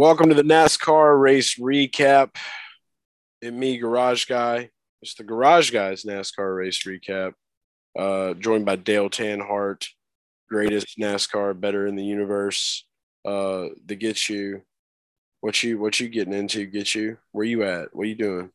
Welcome to the NASCAR race recap. And me, Garage Guy. It's the Garage Guys NASCAR race recap. Uh, joined by Dale Tanhardt, greatest NASCAR better in the universe. Uh, the get you. What you what you getting into? Get you? Where you at? What you doing?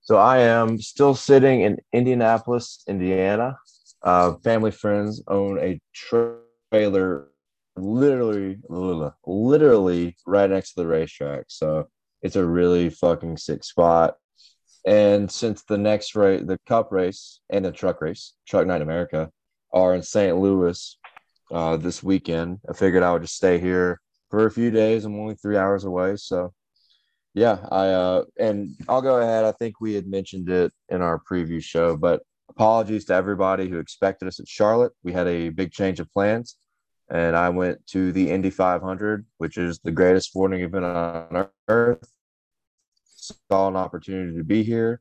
So I am still sitting in Indianapolis, Indiana. Uh, family friends own a trailer literally, literally right next to the racetrack. So it's a really fucking sick spot. And since the next race, the Cup race and the truck race, Truck Night America, are in St. Louis uh, this weekend, I figured I would just stay here for a few days. I'm only three hours away, so yeah, I uh, and I'll go ahead. I think we had mentioned it in our preview show, but apologies to everybody who expected us at Charlotte. We had a big change of plans and I went to the Indy 500, which is the greatest sporting event on earth. Saw an opportunity to be here,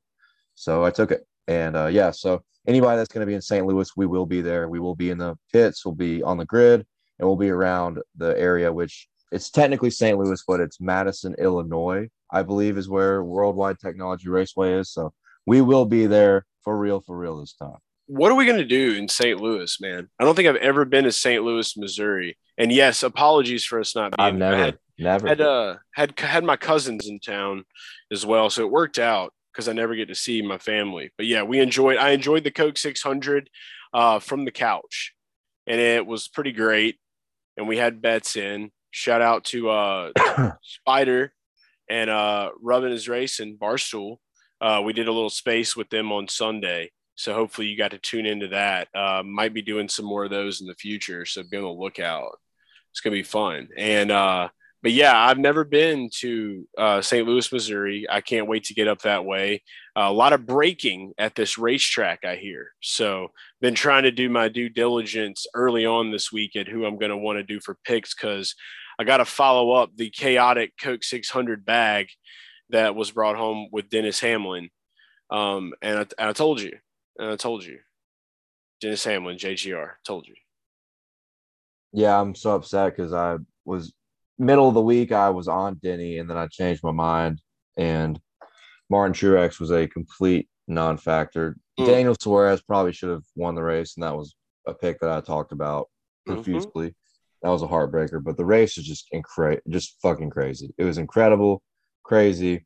so I took it. And uh, yeah, so anybody that's going to be in St. Louis, we will be there. We will be in the pits. We'll be on the grid, and we'll be around the area, which it's technically St. Louis, but it's Madison, Illinois, I believe, is where Worldwide Technology Raceway is. So we will be there for real, for real this time what are we going to do in St. Louis, man? I don't think I've ever been to St. Louis, Missouri. And yes, apologies for us not being. I've never, had, never had uh had had my cousins in town as well, so it worked out because I never get to see my family. But yeah, we enjoyed. I enjoyed the Coke 600 uh, from the couch, and it was pretty great. And we had bets in. Shout out to uh, Spider and uh, Rubbing His Race and Barstool. Uh, we did a little space with them on Sunday so hopefully you got to tune into that. Uh, might be doing some more of those in the future. So be on the lookout. It's gonna be fun. And uh, but yeah, I've never been to uh, St. Louis, Missouri. I can't wait to get up that way. Uh, a lot of braking at this racetrack, I hear. So been trying to do my due diligence early on this week at who I'm to want to do for picks because I got to follow up the chaotic Coke 600 bag that was brought home with Dennis Hamlin. Um, and I, I told you, and I told you. Dennis Hamlin, JGR, told you. Yeah, I'm so upset because I was middle of the week. I was on Denny, and then I changed my mind. And Martin Truex was a complete non-factor. Mm. Daniel Suarez probably should have won the race, and that was a pick that I talked about mm-hmm. profusely. Mm-hmm. That was a heartbreaker, but the race is just incredible, just fucking crazy. It was incredible, crazy.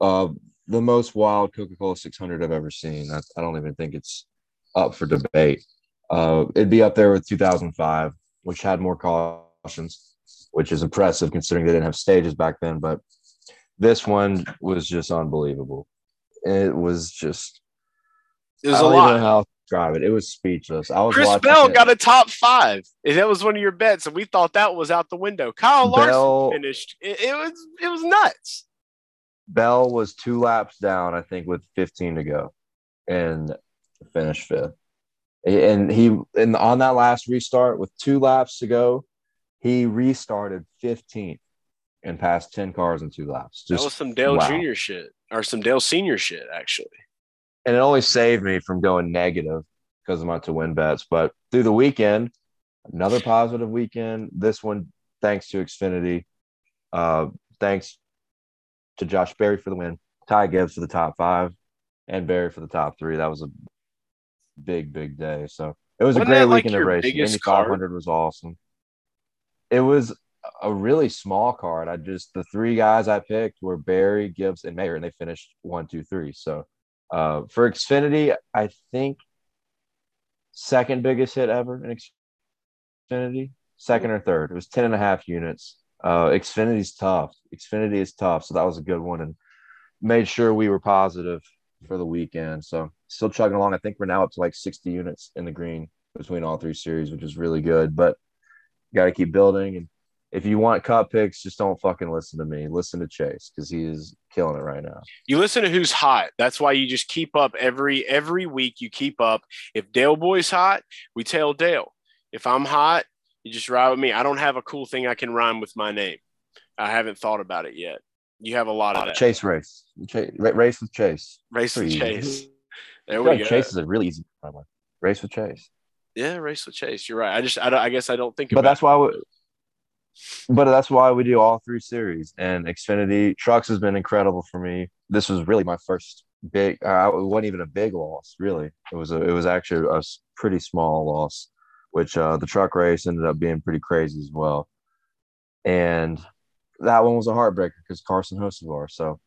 Uh, the most wild Coca Cola 600 I've ever seen. I, I don't even think it's up for debate. Uh, it'd be up there with 2005, which had more cautions, which is impressive considering they didn't have stages back then. But this one was just unbelievable. It was just. It was a lot. how to describe it. It was speechless. I was. Chris Bell it. got a top five. And that was one of your bets, and we thought that was out the window. Kyle Larson finished. It, it was. It was nuts. Bell was two laps down, I think, with 15 to go, and finished fifth. And he, and on that last restart with two laps to go, he restarted 15th and passed 10 cars in two laps. Just, that was some Dale wow. Jr. shit or some Dale Senior shit, actually. And it only saved me from going negative because of my to win bets. But through the weekend, another positive weekend. This one, thanks to Xfinity. Uh, thanks to Josh Berry for the win, Ty Gibbs for the top five, and Berry for the top three. That was a big, big day. So it was Wasn't a great weekend like of racing. Indy 500 was awesome. It was a really small card. I just the three guys I picked were Berry, Gibbs, and Mayer, and they finished one, two, three. So uh, for Xfinity, I think second biggest hit ever in Xfinity, second or third. It was 10 and a half units. Uh, Xfinity's tough. Xfinity is tough, so that was a good one, and made sure we were positive for the weekend. So still chugging along. I think we're now up to like 60 units in the green between all three series, which is really good. But got to keep building. And if you want cup picks, just don't fucking listen to me. Listen to Chase because he is killing it right now. You listen to who's hot. That's why you just keep up every every week. You keep up. If Dale Boy's hot, we tell Dale. If I'm hot, you just ride with me. I don't have a cool thing I can rhyme with my name. I haven't thought about it yet. You have a lot of that. Chase race. Chase, race with Chase. Race with Chase. There we go. Chase is a really easy one. Race with Chase. Yeah, race with Chase. You're right. I just, I, I guess I don't think. About. But that's why. We, but that's why we do all three series. And Xfinity Trucks has been incredible for me. This was really my first big. Uh, it wasn't even a big loss, really. It was a. It was actually a pretty small loss, which uh, the truck race ended up being pretty crazy as well. And that one was a heartbreaker because Carson Hocevar. So a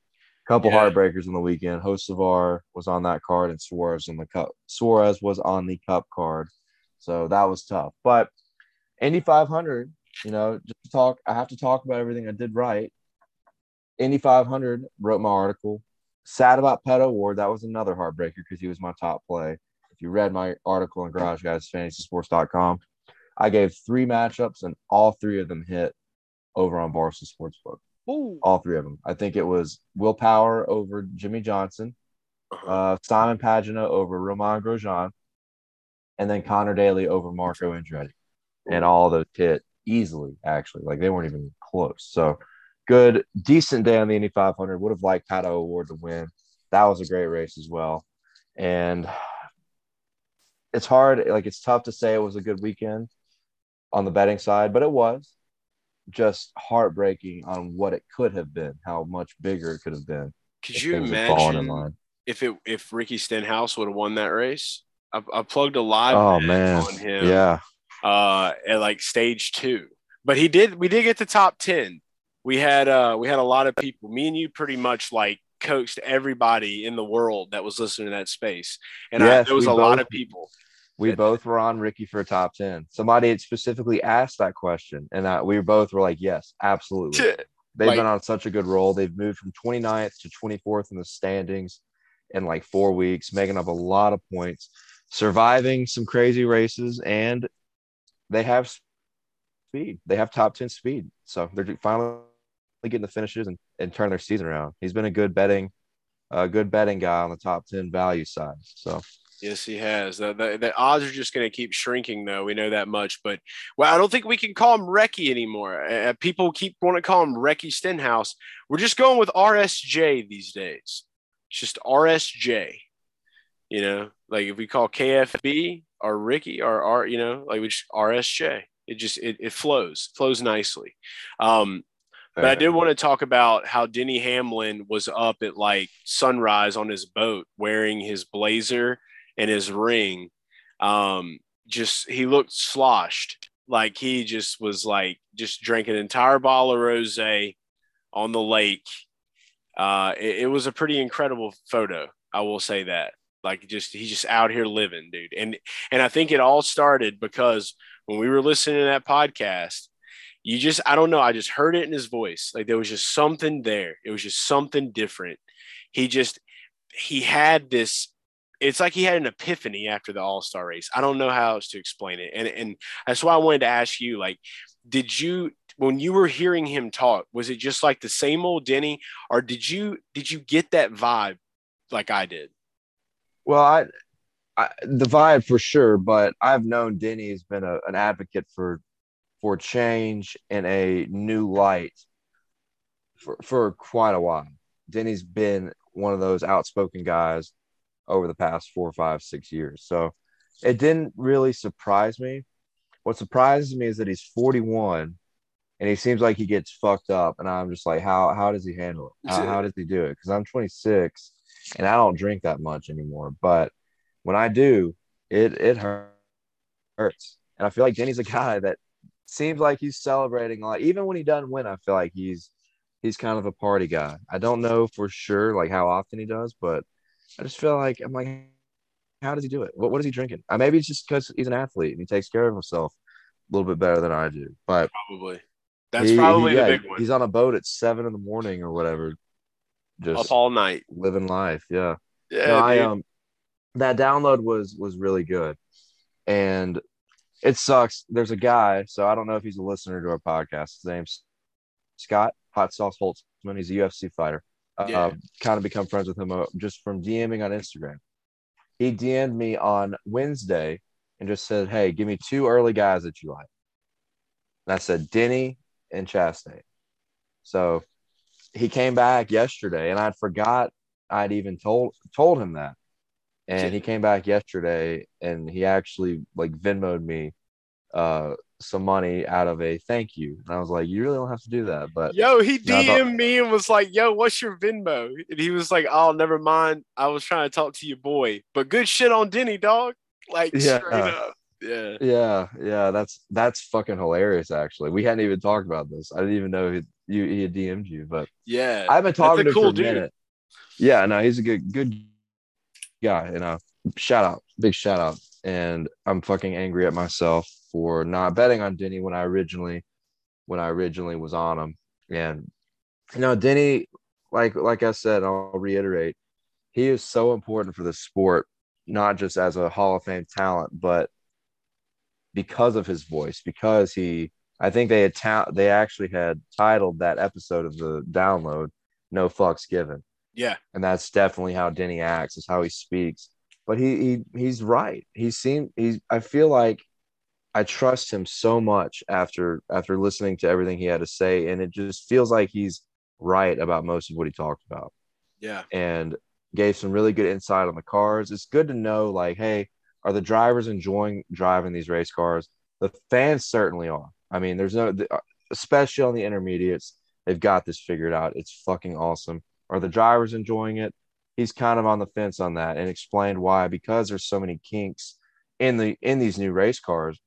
couple Yeah. heartbreakers on the weekend. Hocevar was on that card, and Suarez on the cup. Suarez was on the cup card, so that was tough. But Indy 500, you know, just to talk. I have to talk about everything I did right. Indy 500 wrote my article. Sad about Pato O'Ward. That was another heartbreaker because he was my top play. If you read my article on Garage Guys FantasySports.com, I gave three matchups and all three of them hit over on Barstool Sportsbook. Ooh. All three of them. I think it was Will Power over Jimmie Johnson, Uh-huh. uh, Simon Pagenaud over Romain Grosjean, and then Conor Daly over Marco Andretti. And all those hit easily, actually. Like they weren't even close. So good, decent day on the Indy 500. Would have liked Pato O'Ward to win. That was a great race as well. And it's hard, like it's tough to say it was a good weekend on the betting side, but it was just heartbreaking on what it could have been, how much bigger it could have been. Could you imagine if it if Ricky Stenhouse would have won that race? I, I plugged a live Oh man, on him. yeah, uh at like stage two but he did we did get the top 10 we had uh we had a lot of people me and you pretty much like coaxed everybody in the world that was listening to that space and I, there was a lot of people we It- both were on Ricky for a top ten. Somebody had specifically asked that question, and uh, we both were like, "Yes, absolutely." They've Like- been on such a good roll. They've moved from 29th to 24th in the standings in like four weeks, making up a lot of points, surviving some crazy races, and they have speed. They have top 10 speed. So they're finally getting the finishes and, and turn their season around. He's been a good betting, a good betting guy on the top 10 value side. So yes he has. The, the, the odds are just going to keep shrinking though. We know that much but well i don't think we can call him Recky anymore. Uh, people keep want to call him Recky stenhouse. We're just going with rsj these days. It's just rsj you know? Like if we call kfb or ricky or r you know like just rsj it just it, it flows flows nicely. Um but I did want to talk about how Denny Hamlin was up at like sunrise on his boat wearing his blazer and his ring. Um, just he looked sloshed, like he just was like just drank an entire bottle of rose on the lake. Uh, it, it was a pretty incredible photo. I will say that. Like just he's just out here living, dude. And and I think it all started because when we were listening to that podcast, you just I don't know, I just heard it in his voice. Like there was just something there. It was just something different. He just he had this it's like he had an epiphany after the all-star race. I don't know how else to explain it. And and that's why I wanted to ask you like did you when you were hearing him talk, was it just like the same old Denny or did you did you get that vibe like I did? Well, I, I the vibe for sure, but I've known Denny has been a, an advocate for for change and a new light for for quite a while. Denny's been one of those outspoken guys over the past four, five, six years. So it didn't really surprise me. What surprises me is that he's 41 and he seems like he gets fucked up. And I'm just like, how how does he handle it? How, how does he do it? Because I'm 26 and I don't drink that much anymore. But when I do, it it hurt- hurts. And I feel like Denny's a guy that seems like he's celebrating a lot. Even when he doesn't win, I feel like he's he's kind of a party guy. I don't know for sure like how often he does, but I just feel like I'm like, how does he do it? What what is he drinking? Uh, maybe it's just because he's an athlete and he takes care of himself a little bit better than I do. But Probably. That's he- probably he- yeah, the big one. He's on a boat at seven in the morning or whatever, just Up all night. living life. Yeah. Yeah, no, I um that download was was really good. And it sucks. There's a guy, so I don't know if he's a listener to our podcast. His name's Scott Hot Sauce Holtzman. He's a UFC fighter. Yeah. Uh, kind of become friends with him uh, just from DMing on Instagram. He DM'd me on Wednesday and just said, Hey, give me two early guys that you like. And I said, Denny and Chastain. So he came back yesterday and I'd forgot I'd even told told him that. And he came back yesterday and he actually like Venmoed me uh some money out of a thank you. And I was like, you really don't have to do that. But Yo, he DM'd thought- me and was like, "Yo, what's your Venmo?" And he was like, "Oh, never mind. I was trying to talk to your boy, but good shit on Denny, dog. Like Yeah. straight up, yeah, yeah, yeah, that's that's fucking hilarious. Actually, we hadn't even talked about this. I didn't even know he you he had DM'd you, but yeah. I've been talking to him cool for a dude. minute. Yeah, no, he's a good good guy. You know, shout out, big shout out. And I'm fucking angry at myself for not betting on Denny when I originally when I originally was on him. And you know, Denny, like like I said, I'll reiterate, he is so important for the sport, not just as a Hall of Fame talent, but because of his voice, because he I think they had ta- they actually had titled that episode of the download "No Fucks Given," Yeah, and that's definitely how Denny acts, is how he speaks. But he he he's right. He seemed he's. I feel like I trust him so much after after listening to everything he had to say, and it just feels like he's right about most of what he talked about yeah, and gave some really good insight on the cars. It's good to know, like, hey, are the drivers enjoying driving these race cars? The fans certainly are. I mean, there's no, uh, especially on the intermediates, they've got this figured out. It's fucking awesome. Are the drivers enjoying it? He's kind of on the fence on that and explained why because there's so many kinks in the in these new race cars.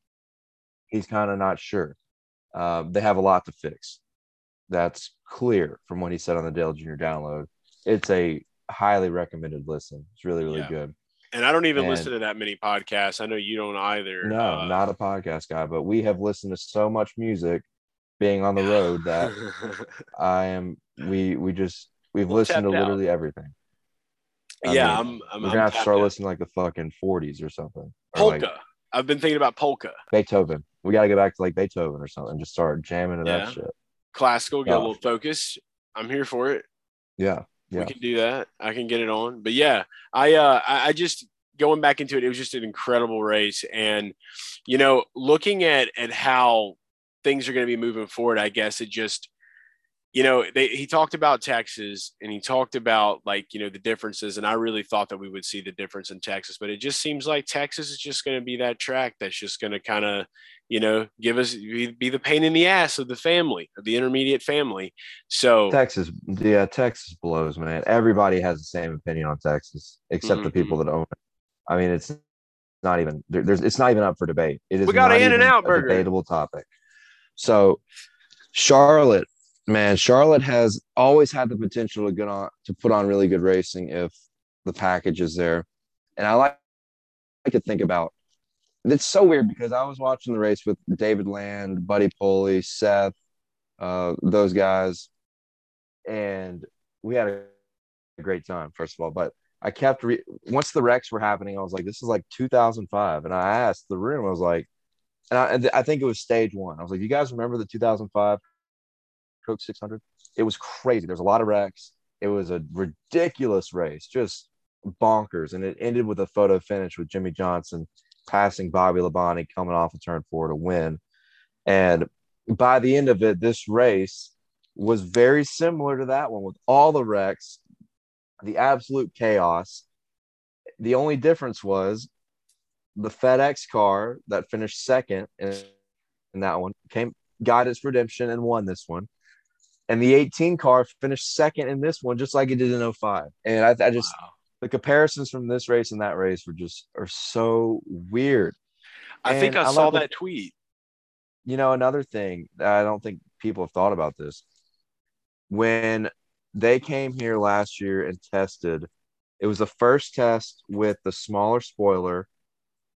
He's kind of not sure. Uh, they have a lot to fix. That's clear from what he said on the Dale Jr. download. It's a highly recommended listen. It's really, really Yeah. good. and I don't even And- listen to that many podcasts. I know you don't either. No, Uh, not a podcast guy, but we have listened to so much music being on the road that I am we we just we've Well, listened to tapped out. literally everything. I yeah, mean, I'm. I'm We're I'm gonna have to start out. listening like the fucking 40s or something. Or like polka. I've been thinking about polka, Beethoven. We gotta go back to like Beethoven or something. Just start jamming to Yeah. that shit. classical. Get a little focus. I'm here for it. Yeah. Yeah. we can do that. I can get it on. But yeah, I uh I, I just going back into it, it was just an incredible race. And you know, looking at at how things are going to be moving forward, I guess it just you know, they, he talked about Texas and he talked about like, you know, the differences. And I really thought that we would see the difference in Texas, but it just seems like Texas is just going to be that track that's just going to kind of, you know, give us be the pain in the ass of the family, of the intermediate family. So, Texas, yeah, Texas blows, man. Everybody has the same opinion on Texas, except the Mhm. people that own it. I mean, it's not even there, there's it's not even up for debate. It is We got an in and out burger. debatable topic. So, Charlotte, man, Charlotte has always had the potential to get on to put on really good racing if the package is there. And I like, like to think about it's so weird because I was watching the race with David Land, Buddy Poley, Seth, uh, those guys, and we had a, great time. First of all, but I kept re- once the wrecks were happening, I was like, "This is like 2005," and I asked the room, I was like, and I, and I think it was stage one. I was like, "You guys remember the 2005 Coke 600? It was crazy. There's a lot of wrecks. It was a ridiculous race, just bonkers, and it ended with a photo finish with Jimmie Johnson passing Bobby Labonte coming off a turn four to win. And by the end of it, this race was very similar to that one with all the wrecks, the absolute chaos. The only difference was the FedEx car that finished second in, in that one came got its redemption and won this one. And the 18 car finished second in this one, just like it did in 05. And I, I just wow. the comparisons from this race and that race were just are so weird. I think I, I saw like the- that tweet. You know, another thing that I don't think people have thought about this. When they came here last year and tested, it was the first test with the smaller spoiler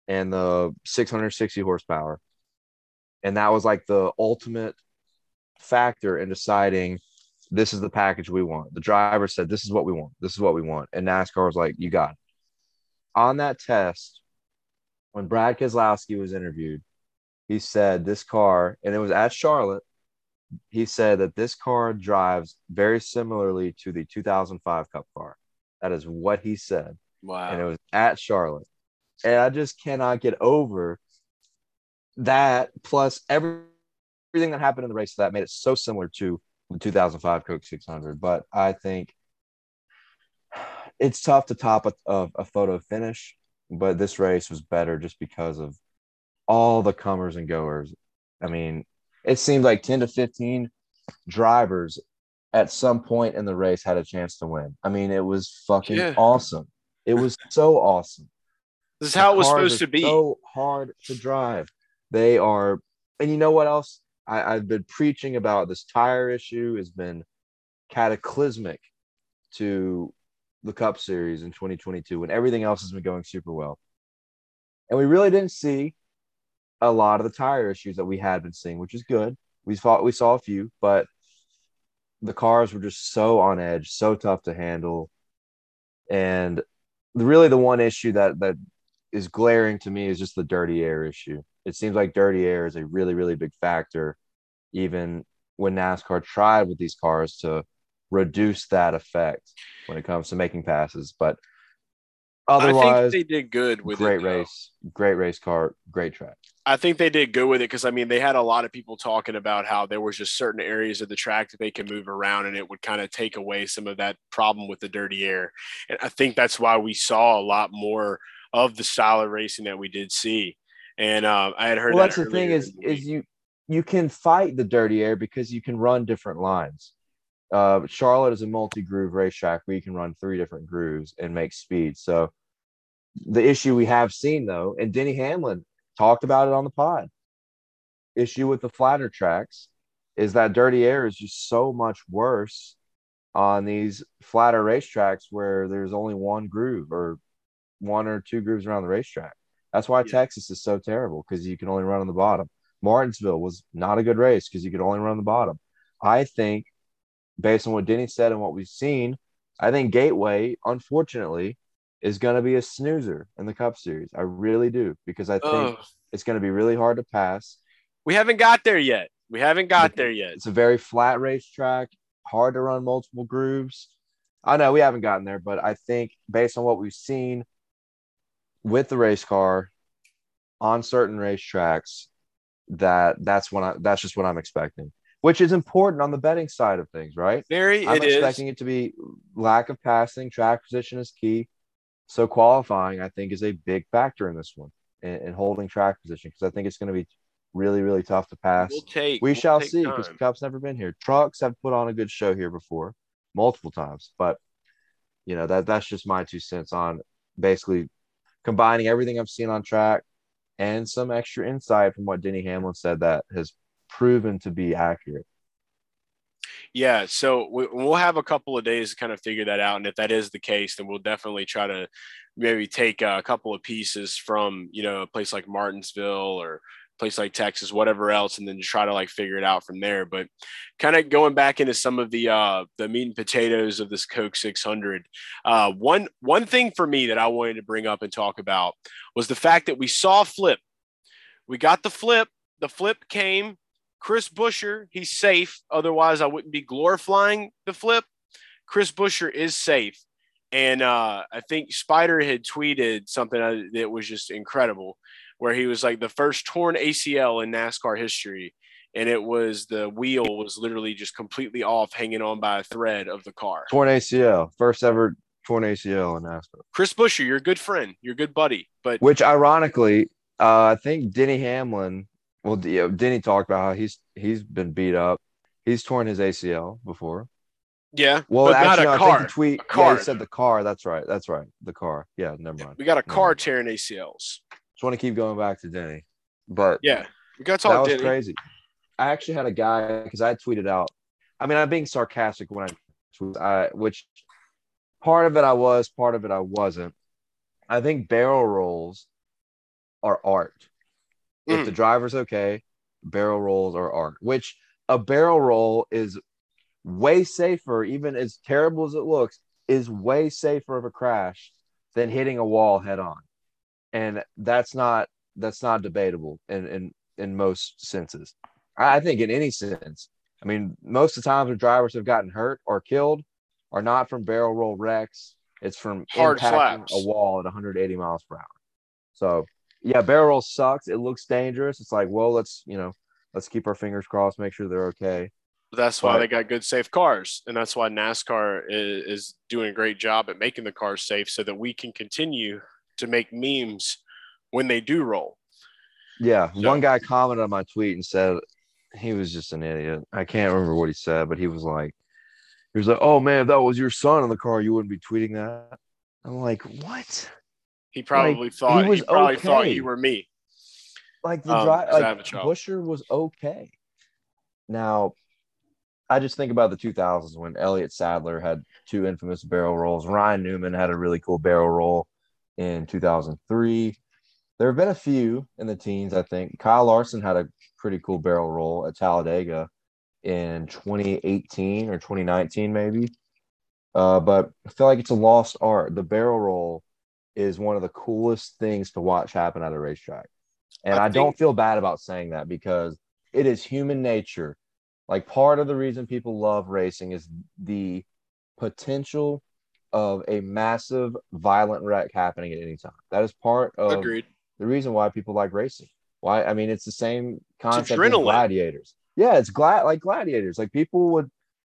and the 660 horsepower. And that was like the ultimate factor in deciding this is the package we want. The driver said, This is what we want. This is what we want. And NASCAR was like, You got it. On that test, when Brad Keselowski was interviewed, he said this car, and it was at Charlotte. He said that this car drives very similarly to the 2005 Cup car. That is what he said. Wow. And it was at Charlotte. And I just cannot get over that, plus every, everything that happened in the race that made it so similar to the 2005 Coke 600. But I think it's tough to top a, a, a photo finish, but this race was better just because of all the comers and goers. I mean, it seemed like 10 to 15 drivers at some point in the race had a chance to win. I mean, it was fucking Yeah. awesome. It was so awesome. This is how it was supposed to be. So hard to drive. They are, and you know what else? I, I've been preaching about this tire issue has been cataclysmic to the Cup Series in 2022 when everything else has been going super well. And we really didn't see a lot of the tire issues that we had been seeing, which is good. We saw we saw a few, but the cars were just so on edge, so tough to handle. And really the one issue that that is glaring to me is just the dirty air issue. It seems like dirty air is a really, really big factor, even when NASCAR tried with these cars to reduce that effect when it comes to making passes. But I otherwise, think they did good with great it. race, great race car, great track. I think they did good with it because I mean they had a lot of people talking about how there was just certain areas of the track that they can move around and it would kind of take away some of that problem with the dirty air. And I think that's why we saw a lot more of the style of racing that we did see. And uh, I had heard Well, that that's the thing is, the is you you can fight the dirty air because you can run different lines. Uh, Charlotte is a multi-groove racetrack where you can run three different grooves and make speed. So the issue we have seen though, and Denny Hamlin talked about it on the pod. Issue with the flatter tracks is that dirty air is just so much worse on these flatter racetracks where there's only one groove or one or two grooves around the racetrack. That's why Yeah. Texas is so terrible because you can only run on the bottom. Martinsville was not a good race because you could only run on the bottom. I think, based on what Denny said and what we've seen, I think Gateway, unfortunately, is going to be a snoozer in the Cup Series. I really do because I think Ugh. it's going to be really hard to pass. we haven't got there yet. We haven't got But- there yet. It's a very flat racetrack, hard to run multiple grooves. I know we haven't gotten there, but I think based on what we've seen with the race car on certain racetracks, that that's when I that's just what I'm expecting, which is important on the betting side of things, right? Very, I'm it is. expecting it to be lack of passing, track position is key. So qualifying, I think, is a big factor in this one and, and holding track position because I think it's going to be really, really tough to pass. We'll take. We we'll shall take see because. Cup's never been here. Trucks have put on a good show here before, multiple times. But you know that that's just my two cents on basically combining everything I've seen on track and some extra insight from what Denny Hamlin said that has proven to be accurate. Yeah, so we, we'll have a couple of days to kind of figure that out, and if that is the case, then we'll definitely try to maybe take a couple of pieces from you know a place like Martinsville or place like Texas, whatever else, and then just try to like figure it out from there. But kind of going back into some of the uh, the meat and potatoes of this Coke 600, uh, one one thing for me that I wanted to bring up and talk about was the fact that we saw flip. We got the flip. The flip came. Chris Buescher, he's safe. Otherwise, I wouldn't be glorifying the flip. Chris Buescher is safe. And uh, I think Spider had tweeted something uh, that was just incredible, where he was like the first torn ACL in NASCAR history. And it was the wheel was literally just completely off, hanging on by a thread of the car. Torn ACL, first ever torn ACL in NASCAR. Chris Buescher, you're a good friend, you're a good buddy. But Which ironically, uh, I think Denny Hamlin. Well, Denny talked about how he's he's been beat up. He's torn his ACL before. yeah, Well, but actually, not no, a I car. think the tweet. Car, yeah, he said the car. That's right. That's right. The car. Yeah, never mind. we got a car tearing ACLs. Just want to keep going back to Denny, but Yeah, we got to talk. that was Denny. crazy. I actually had a guy because I tweeted out. I mean, I'm being sarcastic when I tweet, I, which part of it I was, part of it I wasn't. I think barrel rolls are art. If Mm. the driver's okay, barrel rolls are art. Which a barrel roll is way safer, even as terrible as it looks, is way safer of a crash than hitting a wall head on. And that's not that's not debatable in in, in most senses. I think in any sense. I mean, most of the times when drivers have gotten hurt or killed are not from barrel roll wrecks. It's from Hard impacting slaps. a wall at 180 miles per hour. So yeah, barrel roll sucks. It looks dangerous. It's like, well, let's you know, let's keep our fingers crossed, make sure they're okay. That's why But- they got good safe cars, and that's why NASCAR is, is doing a great job at making the cars safe, so that we can continue to make memes when they do roll. Yeah, So- one guy commented on my tweet and said he was just an idiot. I can't remember what he said, but he was like, he was like, "Oh man, if that was your son in the car, you wouldn't be tweeting that." I'm like, "What?" He probably he thought he, was probably thought you were me. Like the Um, drive, 'cause I have a like. Buescher was okay. Now, I just think about the 2000s when Elliott Sadler had two infamous barrel rolls. Ryan Newman had a really cool barrel roll in 2003. There have been a few in the teens, I think. Kyle Larson had a pretty cool barrel roll at Talladega in 2018 or 2019, maybe. Uh, but I feel like it's a lost art. The barrel roll is one of the coolest things to watch happen at a racetrack. And I I, don't feel bad about saying that because it is human nature. Like part of the reason people love racing is the potential of a massive violent wreck happening at any time. That is part of Agreed. the reason why people like racing. Why? I mean, it's the same concept as gladiators. Yeah, it's glad like gladiators. Like people would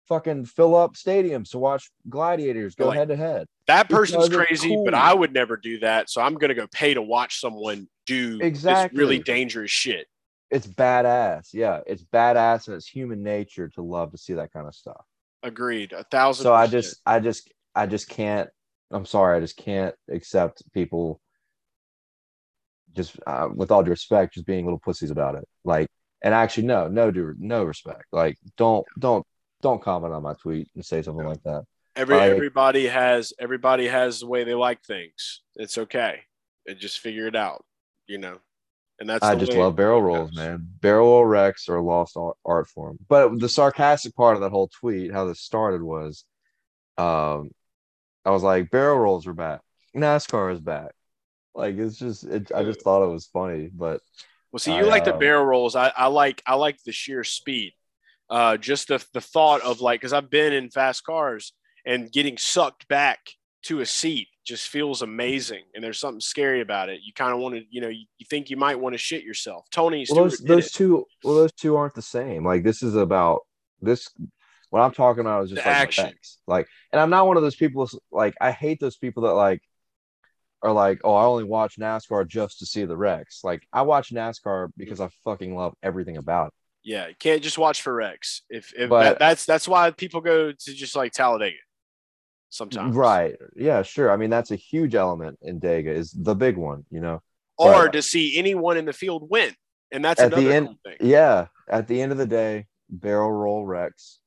fucking fill up stadiums to watch gladiators go Like, head to head. That person's crazy, but. I would never do that. So I'm gonna go pay to watch someone do this Exactly. really dangerous shit. It's badass. Yeah, it's badass, and it's human nature to love to see that kind of stuff. Agreed. A thousand. So I just, I just, I just can't. I'm sorry, I just can't accept people. Just uh, with all due respect, just being little pussies about it. Like, and actually, no, no, due, no respect. Like, don't, don't, don't comment on my tweet and say something like that. Every I- everybody has everybody has the way they like things. It's okay. And just figure it out. You know. And that's I just love barrel rolls, man. Barrel roll wrecks are a lost art- art form. But the sarcastic part of that whole tweet, how this started was, um, I was like, barrel rolls are back. NASCAR is back. Like it's just, it, I just thought it was funny. But Well, see, I, you like the uh, barrel rolls. I, I like I like the sheer speed. Uh, just the the thought of like, because I've been in fast cars and getting sucked back to a seat just feels amazing. And there's something scary about it. You kind of want to, you know, you, you think you might want to shit yourself. Tony well, those those two, well, those two aren't the same. Like this is about this. What I'm talking about is just The like action. Like, and I'm not one of those people. Like, I hate those people that like are like, oh, I only watch NASCAR just to see the wrecks. Like, I watch NASCAR because I fucking love everything about it. Yeah, you can't just watch for wrecks. If, if But- that, that's that's why people go to just like Talladega sometimes, Right. Yeah, sure. I mean, that's a huge element in Dega is the big one, you know. Or But- to see anyone in the field win, and that's At the end- cool thing. Yeah. At the end of the day, barrel roll wrecks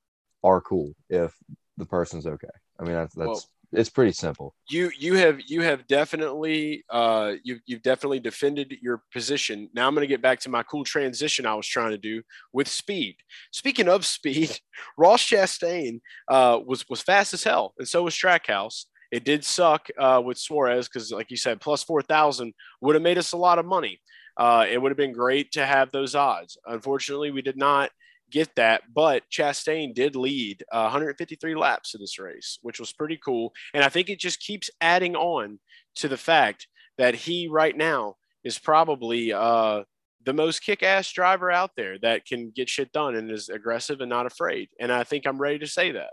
are cool if the person's okay. I mean, that's that's Well- it's pretty simple. you you have you have definitely uh you you've definitely defended your position. Now I'm going to get back to my cool transition I was trying to do with speed. Speaking of speed, Ross Chastain uh was was fast as hell, and so was Trackhouse. It did suck uh, with Suarez because, like you said, plus four thousand would have made us a lot of money. Uh, it would have been great to have those odds. Unfortunately, we did not get that, but Chastain did lead uh, 153 laps of this race, which was pretty cool. And I think it just keeps adding on to the fact that he right now is probably uh, the most kick-ass driver out there that can get shit done and is aggressive and not afraid. And I think I'm ready to say that.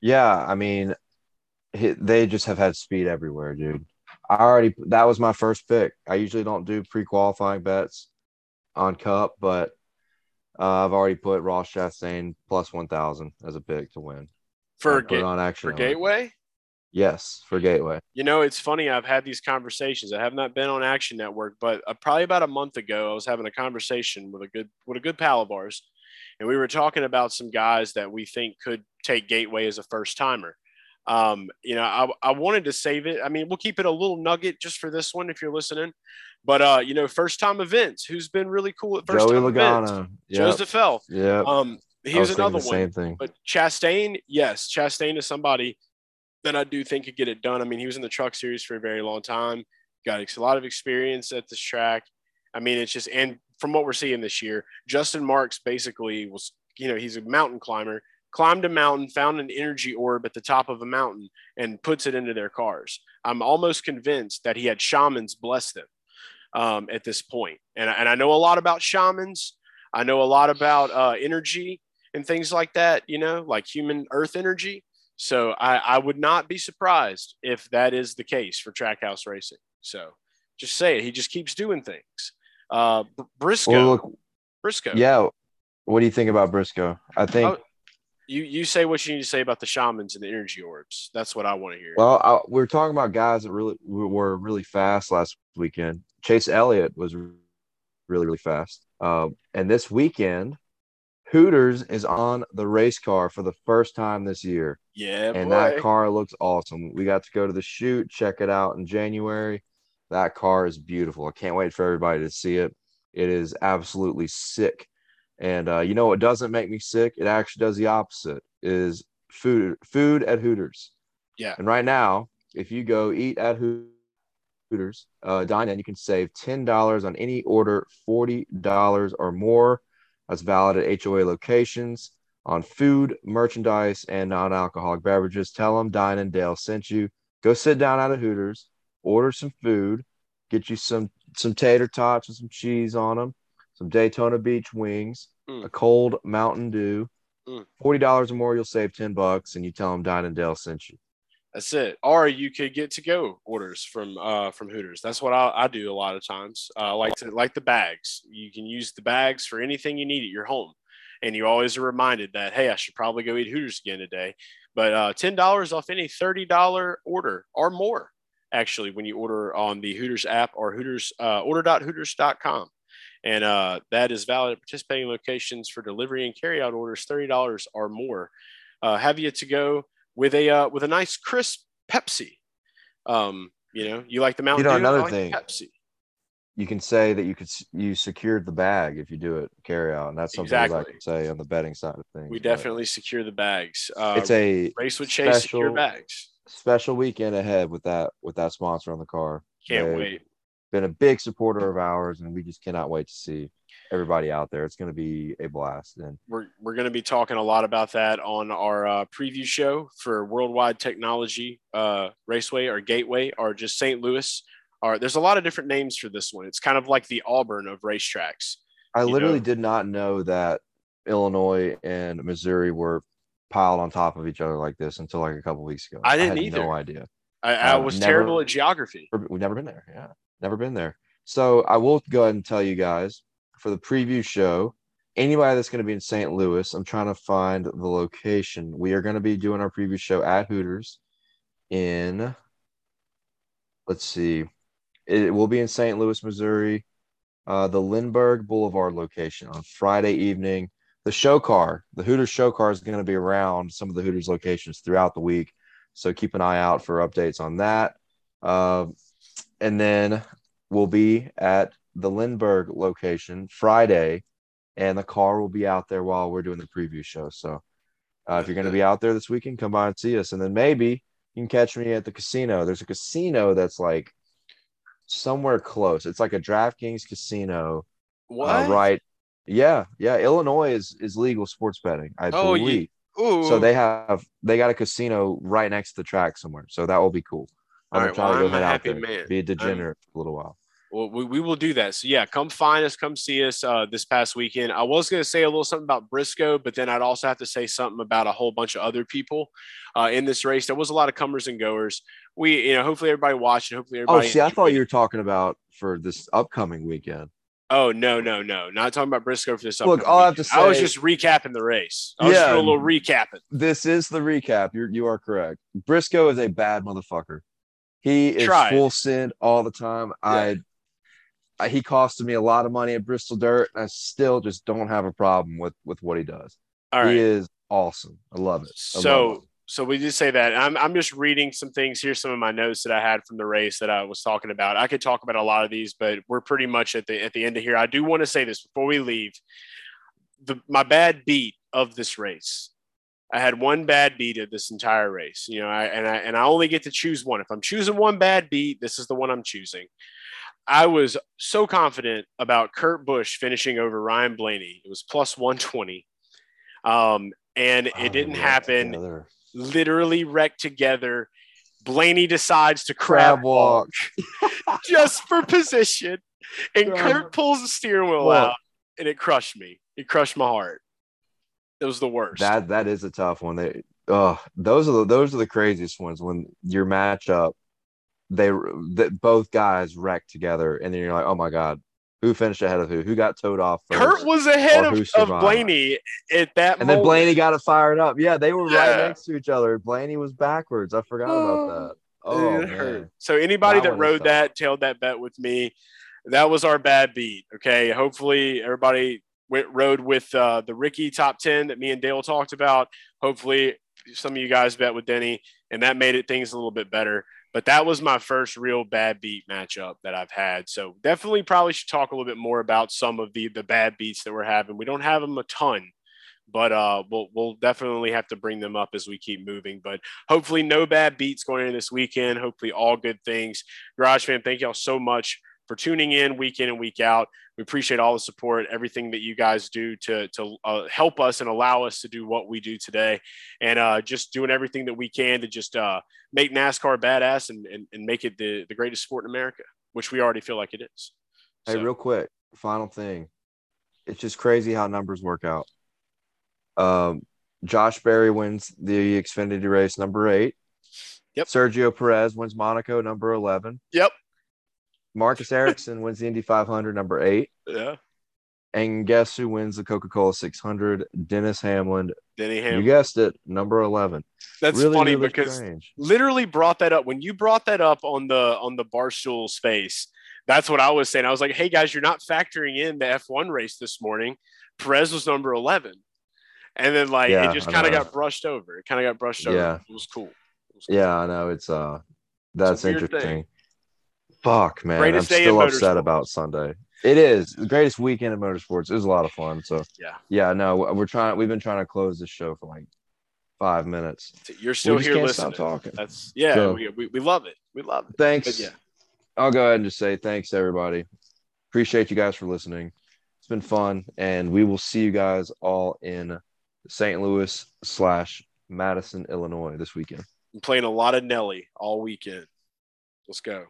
Yeah, I mean, they just have had speed everywhere, dude. I already that was my first pick. I usually don't do pre-qualifying bets on Cup, but uh, I've already put Ross Chastain plus one thousand as a pick to win. For I put it Ga- on action. for Gateway, Yes, for Gateway. You know, it's funny. I've had these conversations. I have not been on Action Network, but uh, probably about a month ago, I was having a conversation with a good with a good pal of ours, and we were talking about some guys that we think could take Gateway as a first timer. Um, you know, I, I wanted to save it. I mean, we'll keep it a little nugget just for this one if you're listening. But uh, you know, first time events. Who's been really cool at first Joey time events? Logano. Joe Yep. Defel. Yep. Um, he was, another the one. Same thing. But Chastain, yes, Chastain is somebody that I do think could get it done. I mean, he was in the truck series for a very long time, got a lot of experience at this track. I mean, it's just, and from what we're seeing this year, Justin Marks basically was, you know, he's a mountain climber, climbed a mountain, found an energy orb at the top of a mountain, and puts it into their cars. I'm almost convinced that he had shamans bless them um, at this point. And, I- and I know a lot about shamans. I know a lot about uh, energy and things like that, you know, like human earth energy. So I, I would not be surprised if that is the case for Trackhouse Racing. So Just say it. He just keeps doing things. Uh, Briscoe. Well, Briscoe. yeah. What do you think about Briscoe? I think. Oh, you you say what you need to say about the shamans and the energy orbs. That's what I want to hear. Well, I, we are talking about guys that really were really fast last weekend. Chase Elliott was really really fast, uh, and this weekend, Hooters is on the race car for the first time this year. Yeah, and boy. that car looks awesome. We got to go to the shoot, check it out in January. That car is beautiful. I can't wait for everybody to see it. It is absolutely sick. And uh, you know what doesn't make me sick? It actually does the opposite. Is food food at Hooters. Yeah. And right now, if you go eat at Hooters, uh, dine in, you can save ten dollars on any order, forty dollars or more. That's valid at HOA locations on food, merchandise, and non-alcoholic beverages. Tell them Dine and Dale sent you. Go sit down at a Hooters, order some food, get you some some tater tots with some cheese on them some Daytona Beach wings, mm. a cold Mountain Dew. Mm. Forty dollars or more, you'll save ten bucks, and you tell them Dine and Dale sent you. That's it. Or you could get to go orders from uh, from Hooters. That's what I, I do a lot of times. Uh, like to like the bags. You can use the bags for anything you need at your home, and you always are reminded that hey, I should probably go eat Hooters again today. But uh, ten dollars off any thirty dollar order or more, actually, when you order on the Hooters app or Hooters uh, order.hooters.com and uh, that is valid at participating locations for delivery and carryout orders $30 or more. Uh, have you to go with a uh, with a nice crisp Pepsi. Um, you know, you like the Mountain you know, Dew, another like thing. Pepsi. You can say that you could you secured the bag if you do it carry out, and that's something Exactly. I can say on the betting side of things. We definitely secure the bags. Uh, it's a race with Chase secure bags. special weekend ahead with that with that sponsor on the car. Can't They've wait. Been a big supporter of ours, and we just cannot wait to see everybody out there. It's going to be a blast. And We're, we're going to be talking a lot about that on our uh, preview show for Worldwide Technology uh, Raceway or Gateway or just St. Louis. Or there's a lot of different names for this one. It's kind of like the Auburn of racetracks. I literally know- did not know that Illinois and Missouri were piled on top of each other like this until like a couple weeks ago. I didn't had either. No idea. I, I was never- terrible at geography. We've never been there. Yeah, never been there. So I will go ahead and tell you guys for the preview show. Anybody that's going to be in St. Louis, I'm trying to find the location. We are going to be doing our preview show at Hooters in, let's see, it will be in St. Louis, Missouri, uh, the Lindbergh Boulevard location on Friday evening. The show car, the Hooters show car is going to be around some of the Hooters locations throughout the week. So keep an eye out for updates on that. Uh, and then we'll be at the Lindbergh location Friday, and the car will be out there while we're doing the preview show. So uh, if you're going to be out there this weekend, come by and see us. And then maybe you can catch me at the casino. There's a casino that's like somewhere close. It's like a DraftKings casino, What? uh, right? Yeah, yeah. Illinois is is legal sports betting, I Oh, you- believe. Ooh. So they have they got a casino right next to the track somewhere. So that will be cool. I'm All right, try well, to go I'm a happy man. be a degenerate for a little while. Well, we, we will do that. So yeah, come find us, come see us uh, this past weekend. I was going to say a little something about Briscoe, but then I'd also have to say something about a whole bunch of other people uh, in this race. There was a lot of comers and goers. We, you know, hopefully everybody watched and hopefully everybody. Oh, everybody. see, I thought you were talking about for this upcoming weekend. Oh no, no, no! Not talking about Briscoe for this. Look, all I have to weekend. I was just recapping the race. I was just Yeah. doing a little recapping. This is the recap. You're you are correct. Briscoe is a bad motherfucker. He is Tried. full send all the time. I, I he costed me a lot of money at Bristol Dirt, and I still just don't have a problem with with what he does. All right. He is awesome. I love it. I love So, it. so we did say that. I'm, I'm just reading some things. Here's some of my notes that I had from the race that I was talking about. I could talk about a lot of these, but we're pretty much at the at the end of here. I do want to say this before we leave. The my bad beat of this race. I had one bad beat of this entire race, you know, I, and I and I only get to choose one. If I'm choosing one bad beat, this is the one I'm choosing. I was so confident about Kurt Busch finishing over Ryan Blaney. It was plus 120. Um, and Oh, it didn't yeah, happen together. literally wrecked together. Blaney decides to crab, Crab walk walk. just for position, and Kurt pulls the steering wheel Look. out, and it crushed me. It crushed my heart. It was the worst. That that is a tough one. They oh those are the those are the craziest ones when your matchup they that both guys wrecked together, and then you're like, oh my god, who finished ahead of who? Who got towed off first? Kurt was ahead of, of. Blaney at that and moment. then Blaney got it fired up. Yeah, they were right next to each other. Blaney was backwards. I forgot about oh. that. Oh, it man. hurt. So anybody That that rode that, tailed that bet with me, that was our bad beat. Okay. Hopefully everybody went rode with uh, the Ricky top 10 that me and Dale talked about. Hopefully some of you guys bet with Denny and that made it things a little bit better. But that was my first real bad beat matchup that I've had. So definitely probably should talk a little bit more about some of the the bad beats that we're having. We don't have them a ton, but uh, we'll we'll definitely have to bring them up as we keep moving. But hopefully, no bad beats going in this weekend. Hopefully, all good things. Garage fam, thank y'all so much for tuning in week in and week out. We appreciate all the support, everything that you guys do to to uh, help us and allow us to do what we do today, and uh, just doing everything that we can to just uh, make NASCAR badass and, and and make it the the greatest sport in America, which we already feel like it is. Hey, real quick, final thing. It's just crazy how numbers work out. Um, Josh Berry wins the Xfinity race number eight. Yep. Sergio Perez wins Monaco number eleven. Yep. Marcus Ericsson wins the Indy 500 number eight. Yeah. And guess who wins the Coca Cola 600? Dennis Hamlin. Denny Hamlin. You guessed it, number 11. That's really, funny really because strange. literally brought that up when you brought that up on the on the barstool space that's what i was saying i was like hey guys you're not factoring in the f1 race this morning perez was number 11 and then like Yeah, it just kind of got brushed over it kind of got brushed over Yeah. it was cool It was cool. Yeah, I know. It's uh that's weird interesting. thing. Fuck, man. Greatest I'm still upset about Sunday. It is the greatest weekend in motorsports. It was a lot of fun. So Yeah. yeah, no, we're trying. We've been trying to close this show for like five minutes. you're still we here can't listening stop talking. that's yeah So- we, we, we love it we love it Thanks. but yeah I'll go ahead and just say thanks everybody. Appreciate you guys for listening. It's been fun, and we will see you guys all in St. Louis slash Madison, Illinois this weekend. i'm playing a lot of nelly all weekend let's go